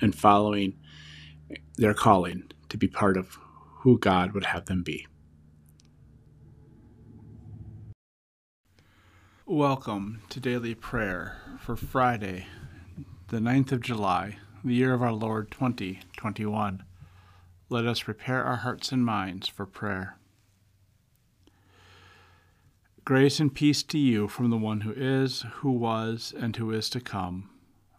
and following their calling to be part of who God would have them be. Welcome to daily prayer for Friday, the 9th of July, the year of our Lord 2021. Let us prepare our hearts and minds for prayer. Grace and peace to you from the one who is, who was, and who is to come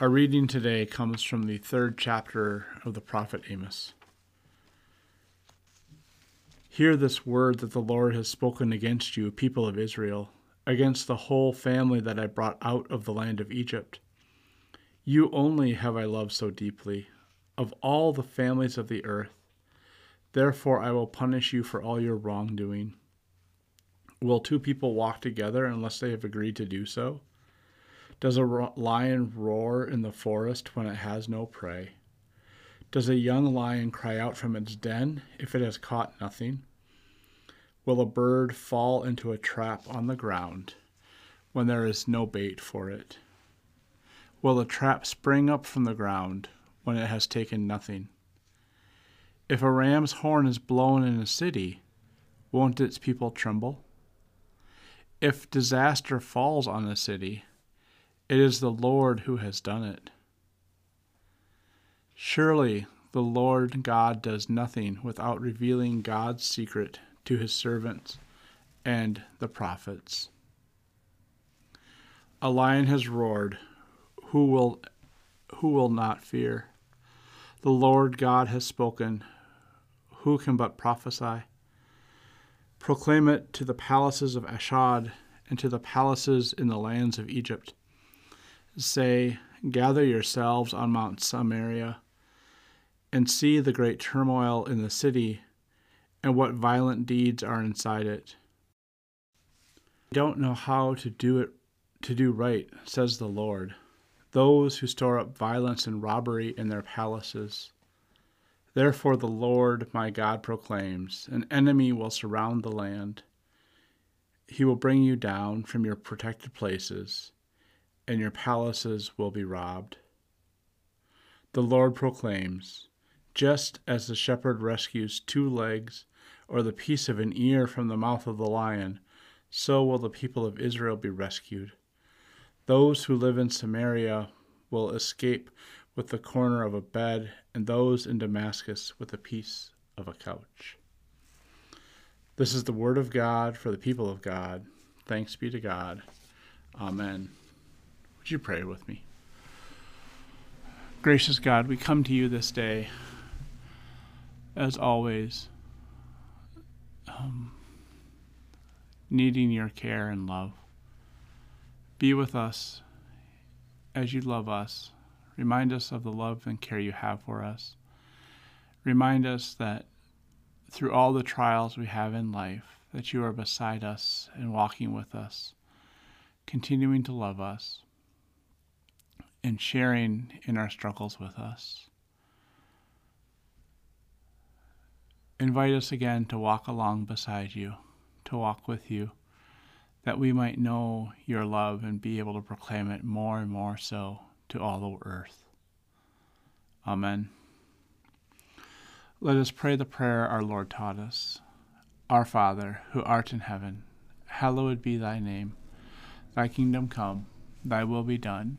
Our reading today comes from the third chapter of the prophet Amos. Hear this word that the Lord has spoken against you, people of Israel, against the whole family that I brought out of the land of Egypt. You only have I loved so deeply, of all the families of the earth. Therefore I will punish you for all your wrongdoing. Will two people walk together unless they have agreed to do so? Does a lion roar in the forest when it has no prey? Does a young lion cry out from its den if it has caught nothing? Will a bird fall into a trap on the ground when there is no bait for it? Will a trap spring up from the ground when it has taken nothing? If a ram's horn is blown in a city, won't its people tremble? If disaster falls on a city, it is the Lord who has done it. Surely the Lord God does nothing without revealing God's secret to his servants and the prophets. A lion has roared, who will who will not fear? The Lord God has spoken, who can but prophesy? Proclaim it to the palaces of Ashdod and to the palaces in the lands of Egypt say, Gather yourselves on Mount Samaria, and see the great turmoil in the city, and what violent deeds are inside it. I don't know how to do it to do right, says the Lord. Those who store up violence and robbery in their palaces. Therefore the Lord my God proclaims, an enemy will surround the land. He will bring you down from your protected places and your palaces will be robbed. The Lord proclaims, just as the shepherd rescues two legs or the piece of an ear from the mouth of the lion, so will the people of Israel be rescued. Those who live in Samaria will escape with the corner of a bed, and those in Damascus with a piece of a couch. This is the word of God for the people of God. Thanks be to God. Amen. Would you pray with me? Gracious God, we come to you this day, as always, um, needing your care and love. Be with us as you love us. Remind us of the love and care you have for us. Remind us that through all the trials we have in life, that you are beside us and walking with us, continuing to love us and sharing in our struggles with us. Invite us again to walk along beside you, to walk with you, that we might know your love and be able to proclaim it more and more so to all the earth. Amen. Let us pray the prayer our Lord taught us. Our Father, who art in heaven, hallowed be thy name. Thy kingdom come, thy will be done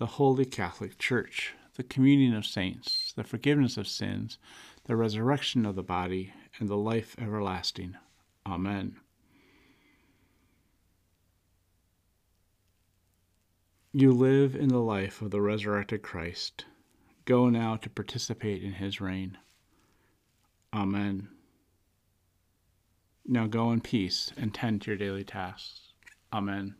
the holy Catholic Church the communion of saints, the forgiveness of sins, the resurrection of the body, and the life everlasting. Amen. You live in the life of the resurrected Christ. Go now to participate in his reign. Amen. Now go in peace and tend to your daily tasks. Amen.